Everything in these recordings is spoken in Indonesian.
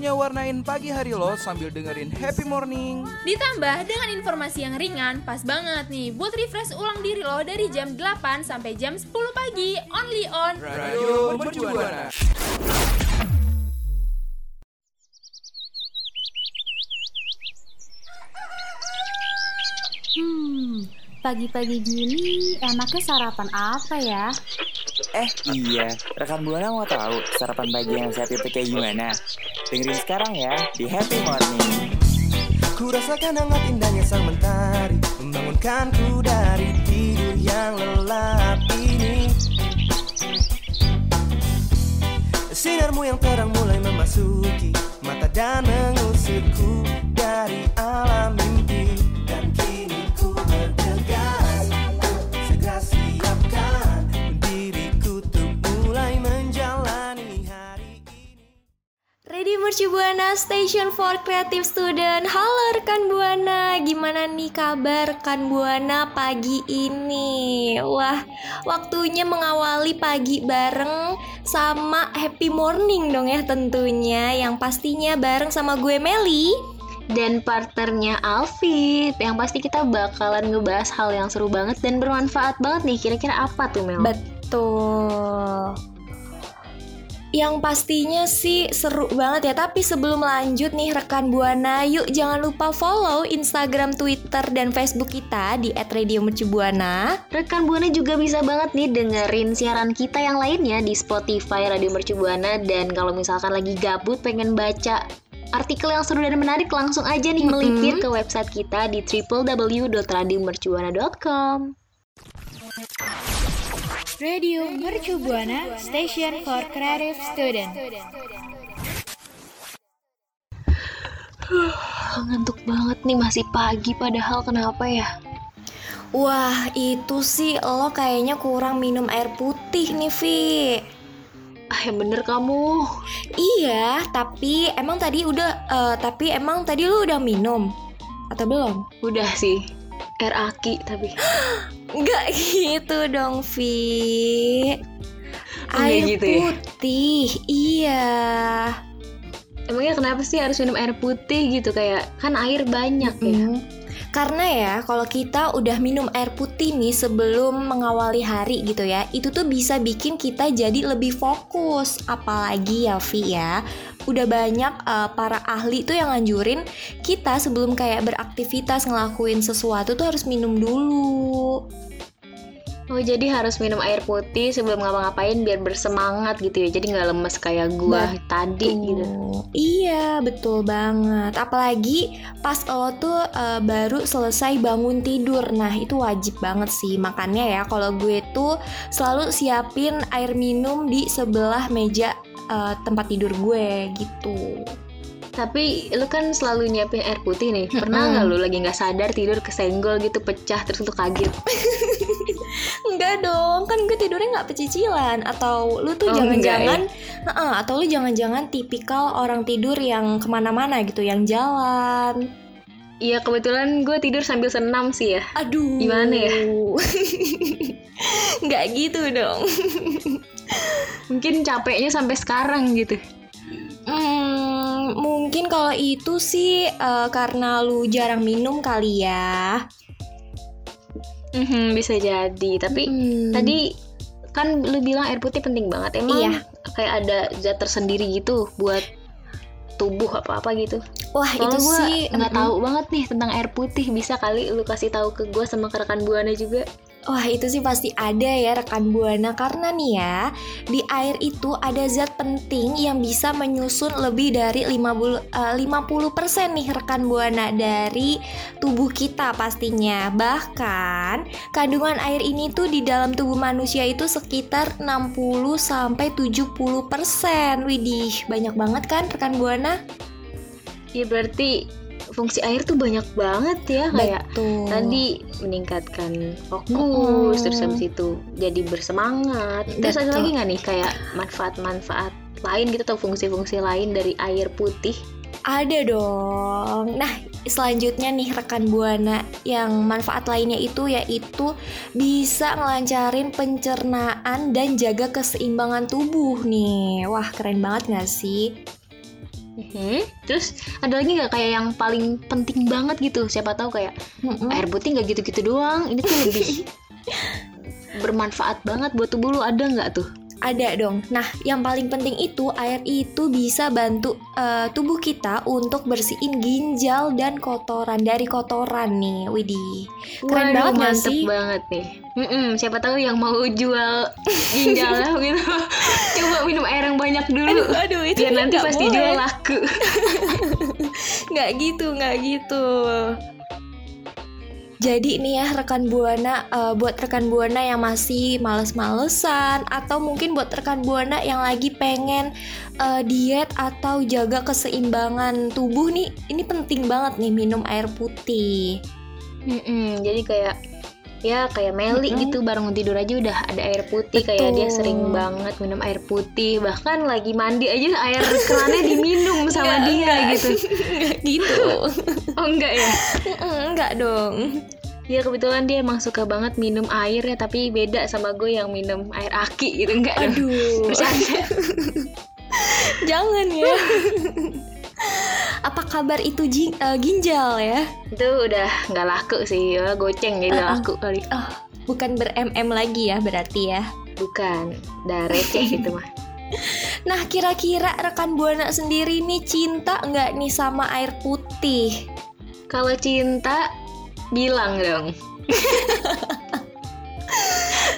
waktunya warnain pagi hari lo sambil dengerin happy morning. Ditambah dengan informasi yang ringan, pas banget nih buat refresh ulang diri lo dari jam 8 sampai jam 10 pagi, only on Radio Mercubuana. Hmm, pagi-pagi gini enaknya sarapan apa ya? Eh iya, rekan Buana mau tahu sarapan pagi yang sehat itu kayak gimana? Dengerin sekarang ya di Happy Morning. Ku rasakan hangat indahnya sang mentari Membangunkanku dari tidur yang lelap ini Sinarmu yang terang mulai memasuki Mata dan mengusirku dari alam Ready Mercu Buana Station for Creative Student. Halo rekan Buana Gimana nih kabar rekan Buana pagi ini? Wah waktunya mengawali pagi bareng sama happy morning dong ya tentunya. Yang pastinya bareng sama gue Meli. Dan partnernya Alfit yang pasti kita bakalan ngebahas hal yang seru banget dan bermanfaat banget nih. Kira-kira apa tuh Mel? Betul yang pastinya sih seru banget ya. Tapi sebelum lanjut nih rekan Buana Yuk jangan lupa follow Instagram, Twitter, dan Facebook kita Di @radiomercubuana. Rekan Buana juga bisa banget nih dengerin siaran kita yang lainnya di Spotify Radio Mercu Buana. Dan kalau misalkan lagi gabut pengen baca artikel yang seru dan menarik langsung aja nih melipir ke website kita di www.radiomercubuana.com. Radio Mercu Buana Station for Creative Student. Ngantuk banget nih masih pagi padahal kenapa ya? Wah itu sih lo kayaknya kurang minum air putih nih Vi Ah yang bener kamu. Iya tapi emang tadi udah eh, Tapi emang tadi lu udah minum? Atau belum? Udah sih. Air aki tapi. Nggak gitu dong Vi Air gitu ya? putih Iya Emangnya kenapa sih harus minum air putih gitu kayak kan air banyak ya? Mm. Karena ya kalau kita udah minum air putih nih sebelum mengawali hari gitu ya Itu tuh bisa bikin kita jadi lebih fokus Apalagi ya Vi ya Udah banyak eh, para ahli tuh yang nganjurin Kita sebelum kayak beraktivitas ngelakuin sesuatu tuh harus minum dulu Oh jadi harus minum air putih sebelum ngapa-ngapain biar bersemangat gitu ya. Jadi nggak lemes kayak gua tadi gitu. Iya, betul banget. Apalagi pas lo tuh eh, baru selesai bangun tidur. Nah, itu wajib banget sih. Makanya ya kalau gue tuh selalu siapin air minum di sebelah meja eh, tempat tidur gue gitu. Tapi lu kan selalu nyiapin air putih nih. Pernah nggak lu lagi nggak sadar tidur kesenggol gitu pecah terus lu kaget? Enggak dong, kan gue tidurnya nggak pecicilan. Atau lu tuh Oh, jangan-jangan, Heeh, atau lu jangan-jangan tipikal orang tidur yang ke mana-mana gitu, yang jalan. Iya kebetulan gue tidur sambil senam sih ya. Aduh. Gimana ya? Nggak gitu dong. Mungkin capeknya sampai sekarang gitu. Hmm, mungkin kalau itu sih eh, karena lu jarang minum kali ya. Mhm, bisa jadi. Tapi Hmm. tadi kan lu bilang air putih penting banget. Emang Iya. kayak ada zat tersendiri gitu buat tubuh apa-apa gitu. Wah Soalnya itu sih nggak tahu banget nih tentang air putih. Bisa kali lu kasih tahu ke gue sama ke rekan buana juga. Wah itu sih pasti ada ya rekan buana karena nih ya di air itu ada zat penting yang bisa menyusun lebih dari 50 eh, 50% nih rekan buana dari tubuh kita pastinya. Bahkan kandungan air ini tuh di dalam tubuh manusia itu sekitar 60 sampai 70%. Widih, banyak banget kan rekan buana? Ya berarti fungsi air tuh banyak banget ya kayak Betul. tadi meningkatkan fokus terus habis itu jadi bersemangat terus ada Betul. lagi nggak nih kayak manfaat-manfaat lain gitu atau fungsi-fungsi lain dari air putih Ada dong. Nah, selanjutnya nih rekan buana yang manfaat lainnya itu yaitu bisa ngelancarin pencernaan dan jaga keseimbangan tubuh nih. Wah, keren banget gak sih? Mhm. terus ada lagi nggak kayak yang paling penting banget gitu siapa tahu kayak Mm-mm. air putih nggak gitu-gitu doang ini tuh lebih bermanfaat banget buat tubuh lu ada nggak tuh Ada dong. Nah, yang paling penting itu air itu bisa bantu eh, tubuh kita untuk bersihin ginjal dan kotoran dari kotoran nih. Widih. Keren Waduh, banget mantep sih? banget nih. Mm-mm, siapa tahu yang mau jual ginjalnya gitu. Coba minum air yang banyak dulu. Aduh, itu Biar nanti pasti boleh. jual laku. nggak gitu nggak gitu jadi nih ya rekan buana eh, buat rekan buana yang masih males-malesan atau mungkin buat rekan buana yang lagi pengen eh, diet atau jaga keseimbangan tubuh nih ini penting banget nih minum air putih. Mm-mm, jadi kayak ya kayak Meli Mm-mm. gitu bangun tidur aja udah ada air putih kayak dia Betul. sering banget minum air putih bahkan lagi mandi aja air kerannya diminum sama Nggak, dia nggak. gitu gitu oh enggak ya nggak dong ya kebetulan dia emang suka banget minum air ya tapi beda sama gue yang minum air aki gitu enggak dong aduh Bercanda. jangan ya kabar itu jing- eh, ginjal ya? Itu udah nggak laku sih ya goceng jadi nggak Uh-uh. laku kali. Bukan ber mm lagi ya berarti ya? Bukan udah receh gitu mah. Nah kira-kira rekan buana sendiri nih cinta nggak nih sama air putih? kalau cinta bilang dong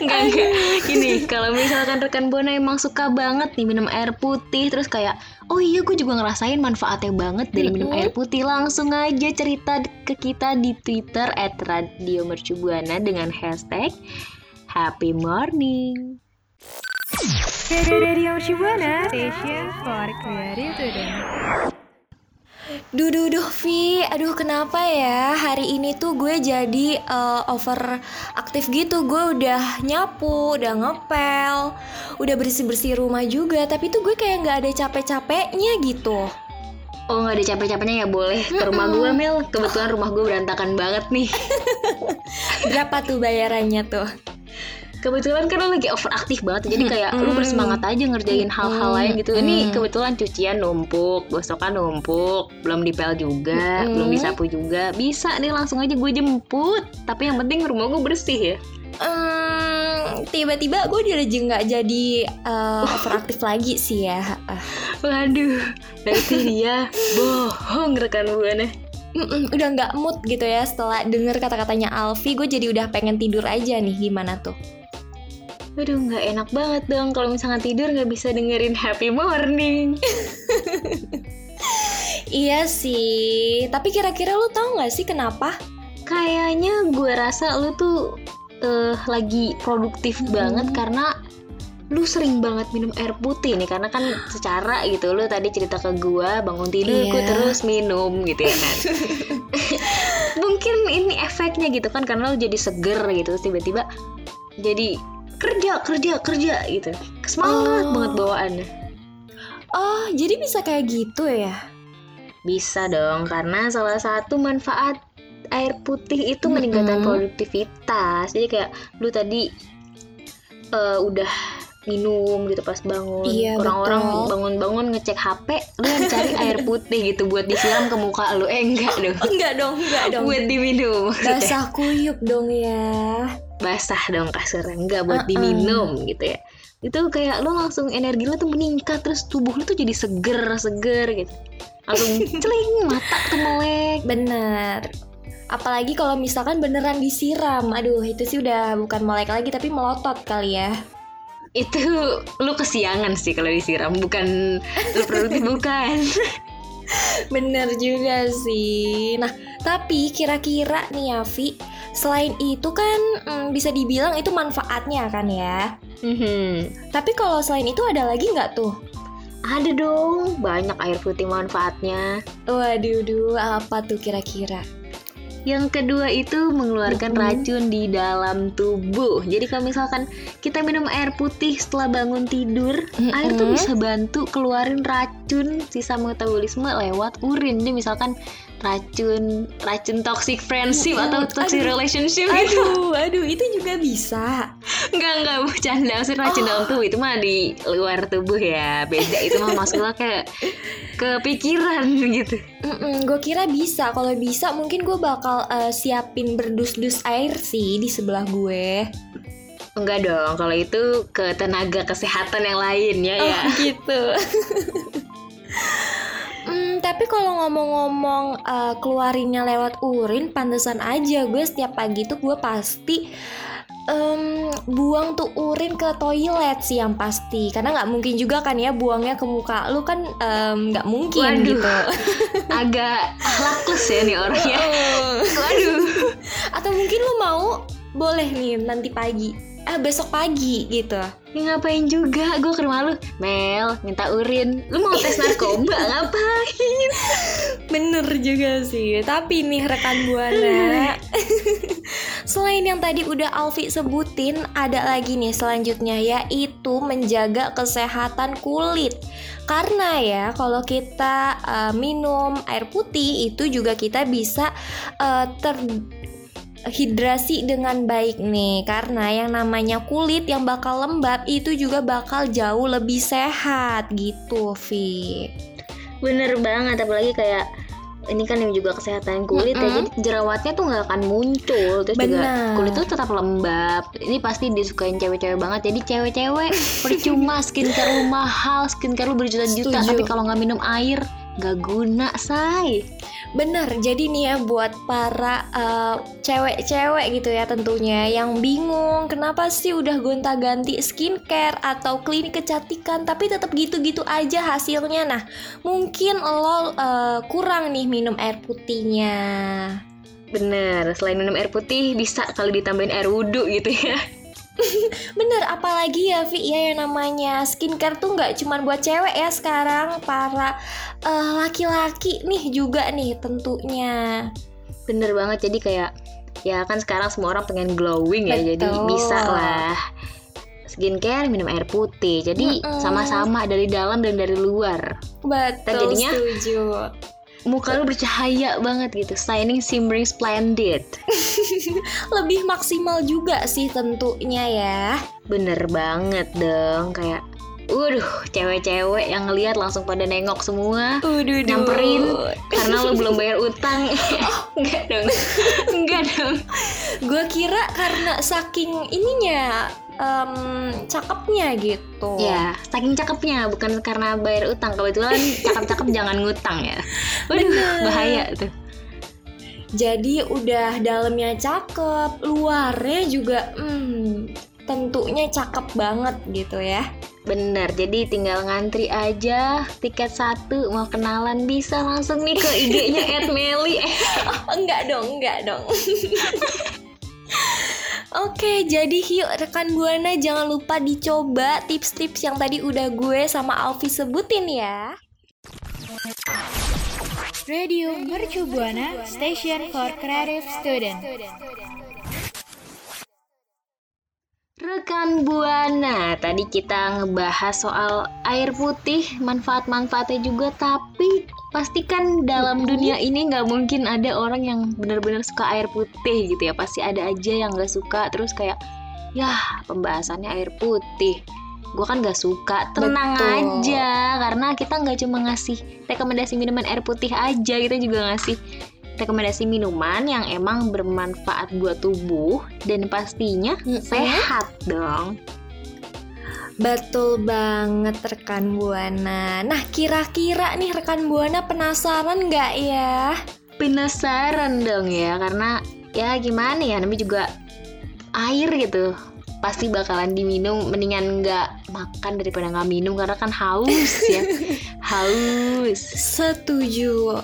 Enggak, enggak. Gini, kalau misalkan rekan Buana emang suka banget nih minum air putih Terus kayak, oh iya gue juga ngerasain manfaatnya banget dari minum air putih Langsung aja cerita ke kita di Twitter at Radio Mercubuana dengan hashtag Happy Morning Radio Shibuana Station for Creative Student. Duh duh duh Vi, aduh kenapa ya? Hari ini tuh gue jadi eh, over aktif gitu. Gue udah nyapu, udah ngepel, udah bersih-bersih rumah juga. Tapi tuh gue kayak nggak ada capek-capeknya gitu. Oh nggak ada capek-capeknya ya? Boleh. Ke rumah gue Mel. Kebetulan rumah gue berantakan banget nih. Berapa tuh bayarannya tuh? Kebetulan kan lo lagi overaktif banget Jadi kayak lu bersemangat aja ngerjain hal-hal lain gitu. Ini kebetulan cucian numpuk Gosokan numpuk Belum dipel juga. Belum disapu juga. Bisa nih langsung aja gue jemput Tapi yang penting rumah gue bersih ya. Hmm, tiba-tiba gue udah nggak jadi eh, overaktif lagi sih ya. Waduh Berarti dia bohong rekan buana Mm-mm, udah nggak mood gitu ya setelah denger kata-katanya Alfi gue jadi udah pengen tidur aja nih gimana tuh Aduh nggak enak banget dong Kalau misalnya tidur nggak bisa dengerin happy morning iya sih tapi kira-kira lu tahu nggak sih kenapa Kayaknya gue rasa lu tuh eh, lagi produktif Mm-mm. banget karena lu sering banget minum air putih nih karena kan secara gitu lu tadi cerita ke gue bangun tidur Iya. terus minum gitu ya kan mungkin ini efeknya gitu kan karena lu jadi seger gitu terus tiba-tiba jadi kerja kerja kerja gitu semangat Oh. banget bawaannya oh jadi bisa kayak gitu ya Bisa dong, karena salah satu manfaat air putih itu meningkatkan Mm-mm. produktivitas. Jadi kayak lu tadi eh, udah minum gitu pas bangun. Iya, Orang-orang bangun-bangun ngecek HP, lu yang cari air putih gitu buat disiram ke muka lu. Eh enggak dong. enggak dong enggak dong buat diminum basah kuyup dong ya Basah dong kasurnya, enggak buat Uh-uh. diminum gitu ya. Itu kayak lu langsung energi lu tuh meningkat terus tubuh lu tuh jadi seger, seger gitu. Langsung celing mata tuh melek. bener Apalagi kalau misalkan beneran disiram. Aduh, itu sih udah bukan melek lagi tapi melotot kali ya. Itu lu kesiangan sih kalau disiram, bukan lu produktif bukan. Bener juga sih. Nah, tapi kira-kira nih ya, Vi, selain itu kan mm, bisa dibilang itu manfaatnya kan ya. Mhm. Tapi kalau selain itu ada lagi nggak tuh? Ada dong, banyak air putih manfaatnya. Waduh, duh, apa tuh kira-kira? Yang kedua itu mengeluarkan racun di dalam tubuh. Jadi kalau misalkan kita minum air putih setelah bangun tidur, air tuh bisa bantu keluarin racun sisa metabolisme lewat urin. Jadi misalkan racun racun toxic friendship Mm-mm. atau toxic Aduh. relationship gitu. Aduh, aduh, itu juga bisa. Enggak, enggak bercanda. Maksudnya racun Oh. dalam tubuh itu mah di luar tubuh ya. Beda itu mah masuknya ke ke pikiran gitu. gue kira bisa. Kalau bisa, mungkin gue bakal eh, siapin berdus-dus air sih di sebelah gue. Enggak dong, kalau itu ke tenaga kesehatan yang lain ya ya. Oh, gitu. Tapi kalau ngomong-ngomong eh, keluarinnya lewat urin, pantesan aja gue setiap pagi tuh gue pasti em, buang tuh urin ke toilet sih yang pasti. Karena nggak mungkin juga kan ya buangnya ke muka lu kan nggak mungkin Waduh. gitu. Agak lakus ya nih orangnya. Waduh. Atau mungkin lu mau boleh nih nanti pagi, ah besok pagi gitu. Ya ngapain juga, gue ke rumah lu. Mel, minta urin. Lu mau tes narkoba, ngapain? Bener juga sih, tapi nih rekan buana Selain yang tadi udah Alfi sebutin Ada lagi nih selanjutnya yaitu menjaga kesehatan kulit. Karena ya kalau kita eh, minum air putih itu juga kita bisa eh, ter hidrasi dengan baik nih karena yang namanya kulit yang bakal lembab itu juga bakal jauh lebih sehat gitu Vi. Bener banget, apalagi kayak ini kan yang juga kesehatan kulit ya Mm-mm. Jadi jerawatnya tuh nggak akan muncul Terus juga Benar. kulit tuh tetap lembab Ini pasti disukain cewek-cewek banget Jadi cewek-cewek percuma skincare lu mahal Skincare lu berjuta-juta. Tapi kalau nggak minum air nggak guna say Bener, jadi nih ya buat para eh, cewek-cewek gitu ya tentunya yang bingung kenapa sih udah gonta-ganti skincare atau klinik kecantikan tapi tetap gitu-gitu aja hasilnya. Nah, mungkin lo eh, kurang nih minum air putihnya. Bener, selain minum air putih bisa kali ditambahin air wudhu gitu ya Bener, apalagi ya Vi ya yang namanya skincare tuh nggak cuma buat cewek ya sekarang para eh, laki-laki nih juga nih tentunya. Bener banget, jadi kayak Ya kan sekarang semua orang pengen glowing ya Jadi Betul. bisa lah Skincare minum air putih Jadi sama-sama dari dalam dan dari luar Betul, jadinya- setuju. Muka lu bercahaya banget gitu. Shining, shimmering, splendid. Lebih maksimal juga sih tentunya ya. Bener banget dong. Kayak Waduh, cewek-cewek yang ngeliat langsung pada nengok semua. Uduh, Nyamperin Karena lu belum bayar utang. Enggak dong. Enggak dong. Gue kira karena saking ininya em, cakepnya gitu. Ya, saking cakepnya bukan karena bayar utang. Kebetulan cakep-cakep jangan ngutang ya. Waduh, Bener. bahaya tuh. Jadi udah dalamnya cakep, luarnya juga hmm, tentunya cakep banget gitu ya. Bener, jadi tinggal ngantri aja tiket satu mau kenalan bisa langsung nih ke IG-nya @meli. Eh, Oh, enggak dong, enggak dong. Oke, jadi yuk rekan Buana jangan lupa dicoba tips-tips yang tadi udah gue sama Alfi sebutin ya. Radio Mercu Buana Station for Creative Student. Rekan Buana, tadi kita ngebahas soal air putih, manfaat-manfaatnya juga, tapi pastikan dalam dunia ini nggak mungkin ada orang yang benar-benar suka air putih gitu ya. Pasti ada aja yang nggak suka, terus kayak, ya pembahasannya air putih. Gue kan nggak suka, tenang Betul. aja, karena kita nggak cuma ngasih rekomendasi minuman air putih aja, kita juga ngasih rekomendasi minuman yang emang bermanfaat buat tubuh dan pastinya Mm-mm. sehat dong. Betul banget rekan Buana. Nah, kira-kira nih rekan Buana penasaran nggak ya? penasaran dong ya karena ya gimana ya namanya juga air gitu pasti bakalan diminum mendingan nggak makan daripada nggak minum karena kan haus ya haus Setuju.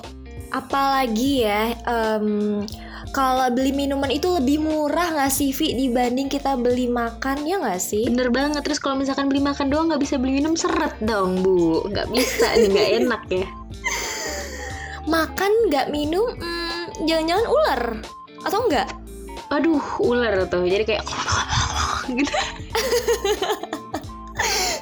Apalagi ya, em, kalau beli minuman itu lebih murah nggak sih Vi dibanding kita beli makan ya nggak sih? bener banget terus kalau misalkan beli makan doang nggak bisa beli minum seret dong bu nggak bisa nih nggak enak ya Makan nggak minum, hmm, jangan-jangan ular atau enggak? aduh ular tuh jadi kayak gitu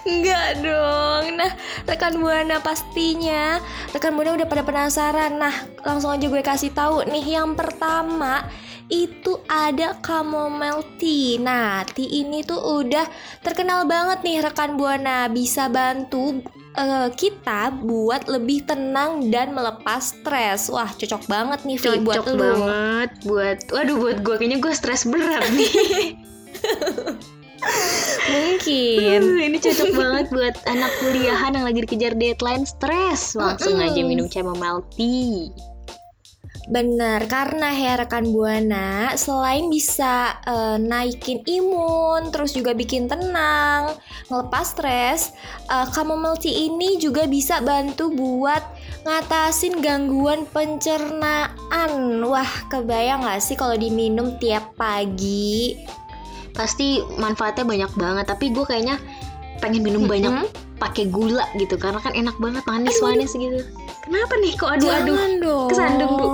Enggak dong. Nah, rekan buana pastinya rekan buana udah pada penasaran. Nah, langsung aja gue kasih tahu nih. Yang pertama itu ada chamomile tea. Nah, tea ini tuh udah terkenal banget nih rekan buana bisa bantu eh, kita buat lebih tenang dan melepas stres. Wah, cocok banget nih Vi buat cocok lu. banget buat waduh buat gue kayaknya gue stres berat nih Mungkin. Uh, ini cocok banget buat anak kuliahan yang lagi dikejar deadline stres langsung aja minum chamomile tea Bener, karena ya rekan Buana selain bisa eh, naikin imun, terus juga bikin tenang, ngelepas stres, eh, chamomile tea ini juga bisa bantu buat ngatasin gangguan pencernaan. Wah, kebayang gak sih kalau diminum tiap pagi? Pasti manfaatnya banyak banget. Tapi gue kayaknya pengen minum banyak pakai gula gitu karena kan enak banget manis manis gitu. Kenapa nih? Kok aduh aduh dong. kesandung, Bu.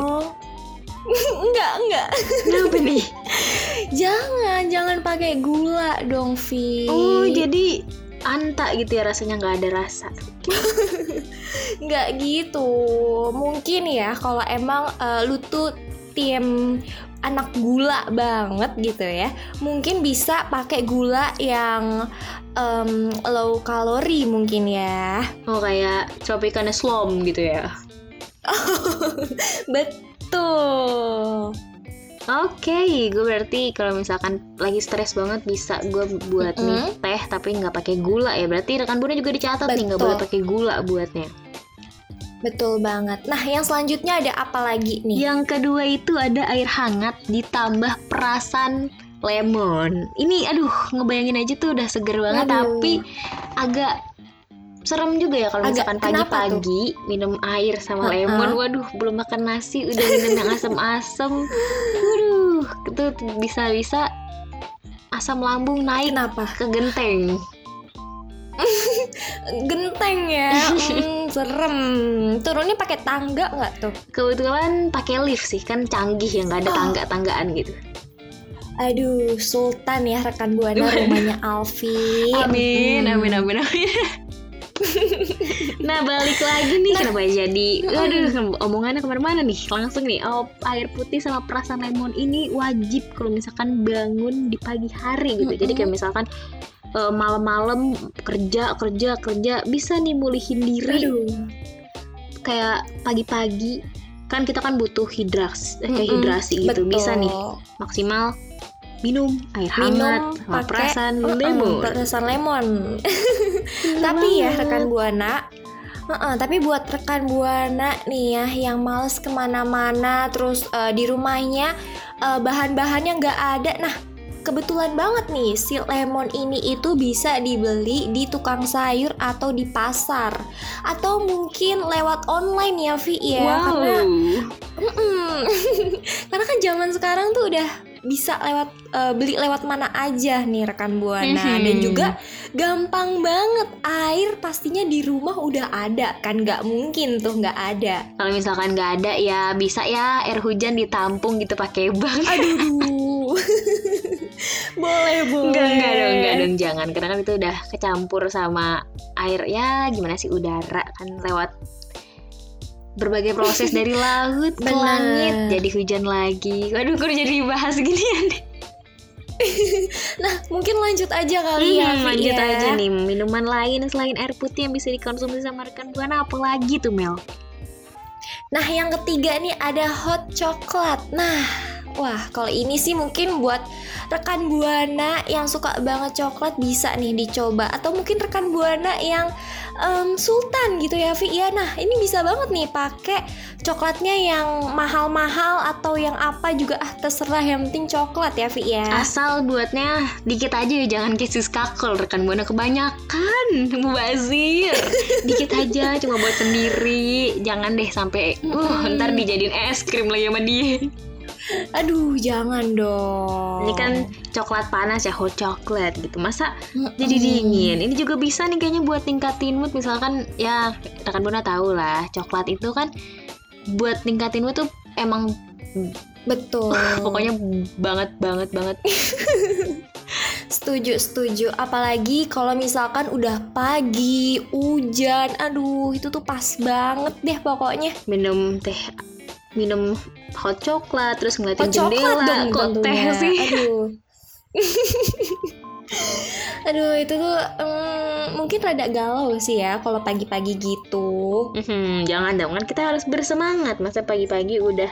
enggak, enggak. kenapa nih? Jangan, jangan pakai gula dong, Vi. oh jadi anta gitu ya rasanya nggak ada rasa. Nggak gitu. Mungkin ya kalau emang eh, lu tuh tim anak gula banget gitu ya mungkin bisa pakai gula yang em, low kalori mungkin ya oh kayak tropicana slom gitu ya betul Oke, gue berarti kalau misalkan lagi stres banget bisa gue buat nih teh tapi nggak pakai gula ya. Berarti rekan buana juga dicatat nih nggak Betul. boleh pakai gula buatnya. Betul banget nah yang selanjutnya ada apa lagi nih Yang kedua itu ada air hangat ditambah perasan lemon. Ini aduh ngebayangin aja tuh udah seger banget Aduh. tapi agak serem juga ya kalau misalkan pagi-pagi minum air sama Uh-uh. lemon. Waduh, belum makan nasi udah minum yang asem-asem. Waduh, itu bisa-bisa asam lambung naik kenapa ke genteng. genteng ya. Hmm, serem. Turunnya pakai tangga nggak tuh? Kebetulan pakai lift sih kan canggih ya nggak ada Oh. tangga-tanggaan gitu. aduh sultan ya rekan buana rumahnya Alfi Amin, Hmm. amin, amin, amin. nah balik lagi nih kenapa jadi? Aduh omongannya ke mana-mana nih? Langsung nih oh, air putih sama perasan lemon ini wajib kalau misalkan bangun di pagi hari gitu. Jadi kayak misalkan eh, malam-malam kerja kerja kerja bisa nih mulihin diri. Aduh. Kayak pagi-pagi kan kita kan butuh hidras eh, kayak Mm-mm, hidrasi gitu. Bisa nih betul. maksimal minum air minum hangat pakai perasan uh-uh, lemon. perasan lemon. Tapi ya rekan buana uh-uh, tapi buat rekan buana nih ya yang males ke mana-mana terus uh, di rumahnya uh, bahan-bahannya nggak ada. Nah kebetulan banget nih si lemon ini itu bisa dibeli di tukang sayur atau di pasar. Atau mungkin lewat online ya Vi ya. Wow. Karena Mm-mm. Karena kan zaman sekarang tuh udah bisa lewat eh, beli lewat mana aja nih rekan buana. Mhm. dan juga gampang banget. Air pastinya di rumah udah ada kan? Nggak mungkin tuh nggak ada. Kalau misalkan nggak ada ya bisa ya air hujan ditampung gitu pakai bank. aduh boleh boleh Enggak, enggak dong, enggak dong, jangan. Karena kan itu udah kecampur sama air ya gimana sih udara kan lewat berbagai proses dari laut ke langit jadi hujan lagi. Waduh, kok jadi bahas ginian deh. nah mungkin lanjut aja kali ya Hmm, Vi, lanjut ya. aja nih minuman lain selain air putih yang bisa dikonsumsi sama rekan buana apa lagi tuh Mel? Nah, yang ketiga nih ada hot coklat. Nah, Wah, kalau ini sih mungkin buat rekan buana yang suka banget coklat bisa nih dicoba atau mungkin rekan buana yang em, sultan gitu ya, Vi. Ya, nah ini bisa banget nih pakai coklatnya yang mahal-mahal atau yang apa juga ah terserah yang penting coklat ya, Vi ya. Asal buatnya dikit aja ya, jangan kisis kakul rekan buana kebanyakan mubazir. Dikit aja, cuma buat sendiri. Jangan deh sampai uh ntar dijadiin es krim lagi sama dia. Aduh, jangan dong. Ini kan coklat panas ya, hot chocolate gitu. Masa Mm-mm. jadi dingin? Ini juga bisa nih kayaknya buat tingkatin mood. Misalkan ya rekan buana tahu lah, coklat itu kan buat tingkatin mood tuh emang betul. pokoknya banget banget banget. Setuju, setuju. Apalagi kalau misalkan udah pagi, hujan, aduh itu tuh pas banget deh pokoknya. minum teh minum hot coklat terus ngeliatin coklat jendela dong kok teh sih Aduh. aduh itu tuh mm, mungkin rada galau sih ya kalau pagi-pagi gitu. Mhm, jangan dong kan kita harus bersemangat masa pagi-pagi udah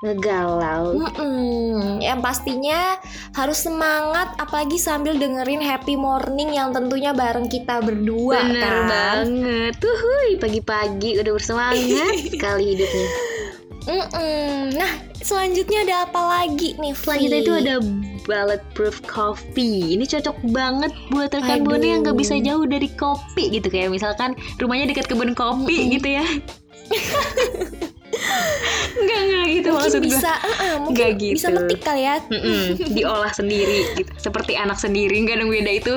ngegalau Mm-mm. Yang pastinya harus semangat apalagi sambil dengerin Happy Morning yang tentunya bareng kita berdua bener kan. banget tuh pagi-pagi udah bersemangat sekali hidupnya Mm-mm. Nah, selanjutnya ada apa lagi nih? Selanjutnya itu ada bulletproof coffee ini cocok banget buat rekan Aduh. buana yang nggak bisa jauh dari kopi gitu kayak misalkan rumahnya dekat kebun kopi gitu ya Enggak, enggak gitu mungkin maksud gue bisa, uh-uh, mungkin Nggak gitu. bisa metik kali ya. Mm-mm, diolah sendiri gitu seperti anak sendiri nggak dong beda itu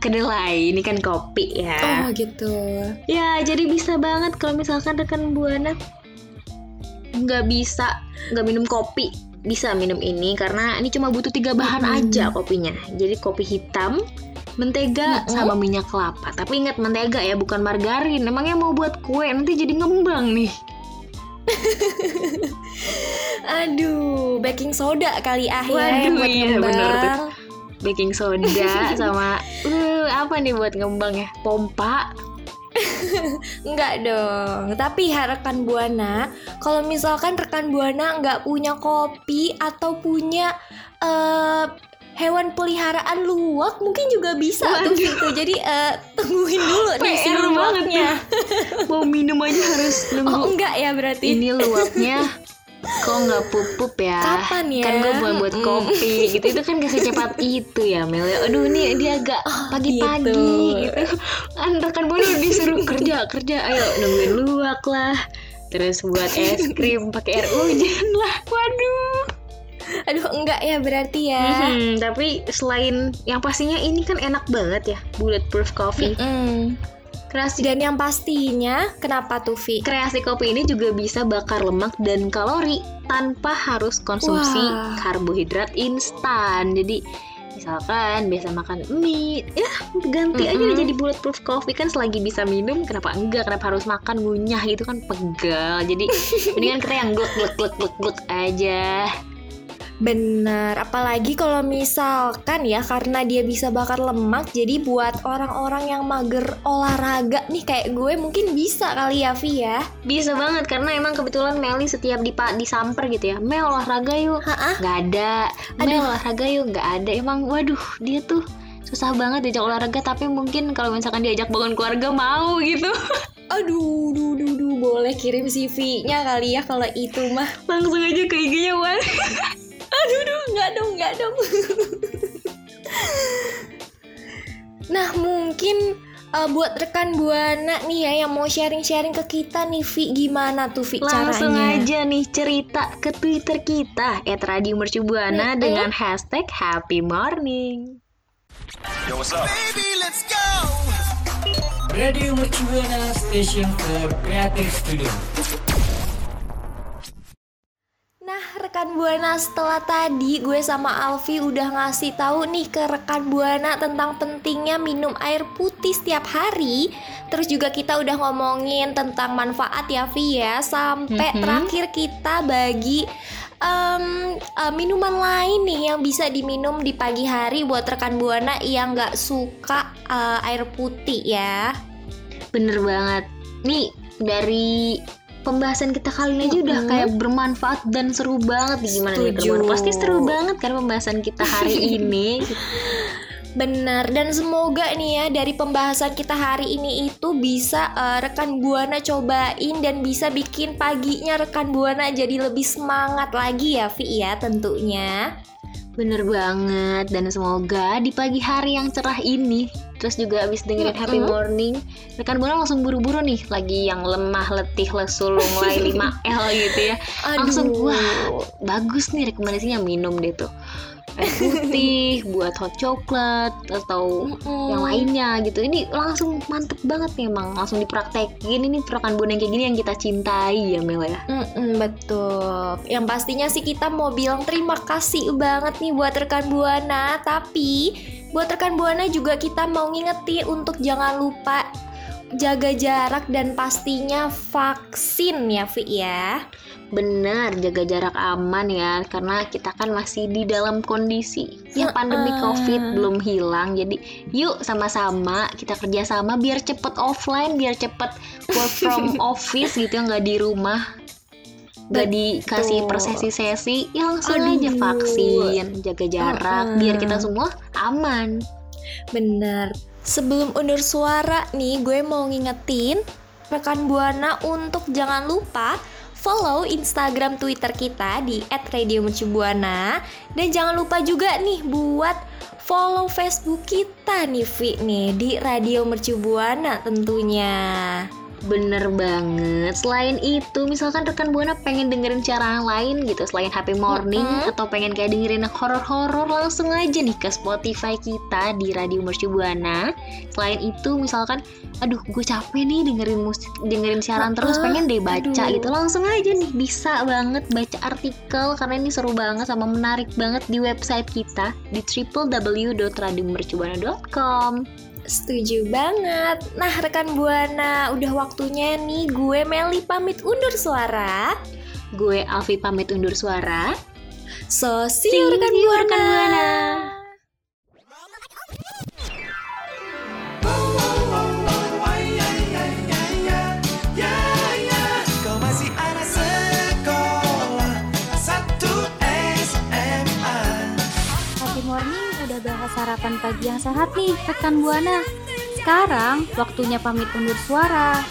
kedelai ini kan kopi ya Oh gitu. ya jadi bisa banget kalau misalkan rekan buana nggak bisa nggak minum kopi bisa minum ini karena ini cuma butuh tiga bahan aja kopinya. Jadi kopi hitam mentega Mm-mm. sama minyak kelapa. Tapi ingat mentega ya bukan margarin. Emangnya mau buat kue? Nanti jadi ngembang nih. Aduh, baking soda kali ah ya buat iya, ngembang. bener tuh. baking soda sama uh, apa nih buat ngembang ya? Pompa Enggak dong. Tapi ya rekan buana, kalau misalkan rekan buana nggak punya kopi atau punya eh, hewan peliharaan luwak, mungkin juga bisa tuh Waduh. gitu. Jadi eh, tungguin dulu nih si luwaknya. mau minum aja harus Oh nunggu enggak ya berarti. ini luwaknya kok nggak pupup ya Kapan ya? kan gue buat buat Mm-mm. kopi gitu itu kan gak secepat itu ya Mel aduh ini dia agak pagi-pagi gitu. gitu, kan rekan gue udah disuruh kerja kerja ayo nungguin luwak lah terus buat es krim pakai air hujan lah waduh Aduh enggak ya berarti ya. Mhm, tapi selain yang pastinya ini kan enak banget ya bulletproof coffee Mm. Kreasi Dan yang pastinya kenapa tuh Vi? kreasi kopi ini juga bisa bakar lemak dan kalori tanpa harus konsumsi Wah. karbohidrat instan. Jadi misalkan biasa makan mie, ya ganti aja Mm-mm. deh jadi bulletproof coffee kan selagi bisa minum, kenapa enggak? Kenapa harus makan ngunyah gitu kan pegal. Jadi mendingan kita yang gluk gluk gluk gluk aja. Bener, apalagi kalau misalkan ya karena dia bisa bakar lemak, jadi buat orang-orang yang mager olahraga nih kayak gue mungkin bisa kali ya Vi ya. Bisa banget karena emang kebetulan Meli setiap dipa disamper gitu ya. Mel olahraga yuk. Ha-ah. nggak ada Mel Aduh. olahraga yuk nggak ada emang waduh dia tuh susah banget diajak olahraga tapi mungkin kalau misalkan diajak bangun keluarga mau gitu Aduh, duh, duh, duh, boleh kirim CV-nya kali ya kalau itu mah. langsung aja ke IG-nya Wan Aduh, duh, nggak dong, nggak dong. nah, mungkin eh, buat rekan buana nih ya yang mau sharing-sharing ke kita nih Vi gimana tuh Vi langsung caranya? aja nih cerita ke Twitter kita @radio mercubuana Mm-mm. dengan hashtag Happy Morning Radio Mercubuana Station for Creative Studio. Nah, rekan Buana setelah tadi gue sama Alfi udah ngasih tahu nih ke rekan Buana tentang pentingnya minum air putih setiap hari. Terus juga kita udah ngomongin tentang manfaat ya Vi ya. Sampai Mhm. terakhir kita bagi em, eh, minuman lain nih yang bisa diminum di pagi hari buat rekan Buana yang nggak suka eh, air putih ya. bener banget nih dari pembahasan kita kali ini aja udah kayak bermanfaat dan seru banget. Nih gimana nih teman Pasti seru banget kan pembahasan kita hari ini. Benar. Dan semoga nih ya dari pembahasan kita hari ini itu bisa eh, rekan Buana cobain dan bisa bikin paginya rekan Buana jadi lebih semangat lagi ya Vi ya tentunya. Bener banget dan semoga di pagi hari yang cerah ini terus juga abis dengerin Happy. Morning rekan buana langsung buru-buru nih lagi yang lemah letih lesu lunglai 5L gitu ya langsung Aduh. wah bagus nih rekomendasinya minum deh tuh air putih buat hot chocolate atau Mm-mm. yang lainnya gitu ini langsung mantep banget nih emang langsung dipraktekin ini buana yang kayak gini yang kita cintai ya Mel ya Mm-mm, betul. Yang pastinya sih kita mau bilang terima kasih banget nih buat rekan Buana. Tapi buat rekan Buana juga kita mau ngingetin untuk jangan lupa jaga jarak dan pastinya vaksin ya Vi ya. Benar, jaga jarak aman ya, karena kita kan masih di dalam kondisi yang pandemi. COVID belum hilang. Jadi, yuk sama-sama kita kerjasama biar cepet offline, biar cepet work from office gitu nggak di rumah, nggak dikasih per sesi-sesi, ya langsung aja Aduh. vaksin, jaga jarak, Heeh. biar kita semua aman. Bener. Sebelum undur suara nih, gue mau ngingetin rekan Buana untuk jangan lupa follow Instagram Twitter kita di @radiomercubuana dan jangan lupa juga nih buat follow Facebook kita nih Vi nih di Radio Mercubuana tentunya. Bener banget. Selain itu, misalkan rekan buana pengen dengerin siaran lain gitu selain Happy Morning Mm-mm. atau pengen kayak dengerin horor-horor langsung aja nih ke Spotify kita di Radio Mercu Buana. Selain itu, misalkan, aduh gue capek nih dengerin musik, dengerin siaran terus, pengen deh baca aduh. gitu langsung aja nih bisa banget baca artikel karena ini seru banget sama menarik banget di website kita di www.radiomercubuana.com. Setuju banget. Nah, rekan Buana, udah waktunya nih gue Meli pamit undur suara. Gue Alfi pamit undur suara. So, see See you rekan you, Buana. rekan Buana. Sarapan pagi yang sehat nih rekan Buana. Sekarang waktunya pamit undur suara.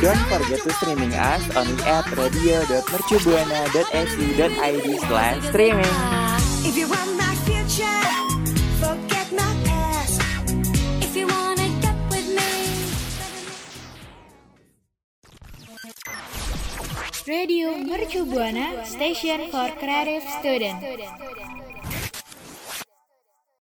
Don't forget to streaming us on at radio.mercubuana.su.id slash streaming. Mercu Buana Station for Creative Student.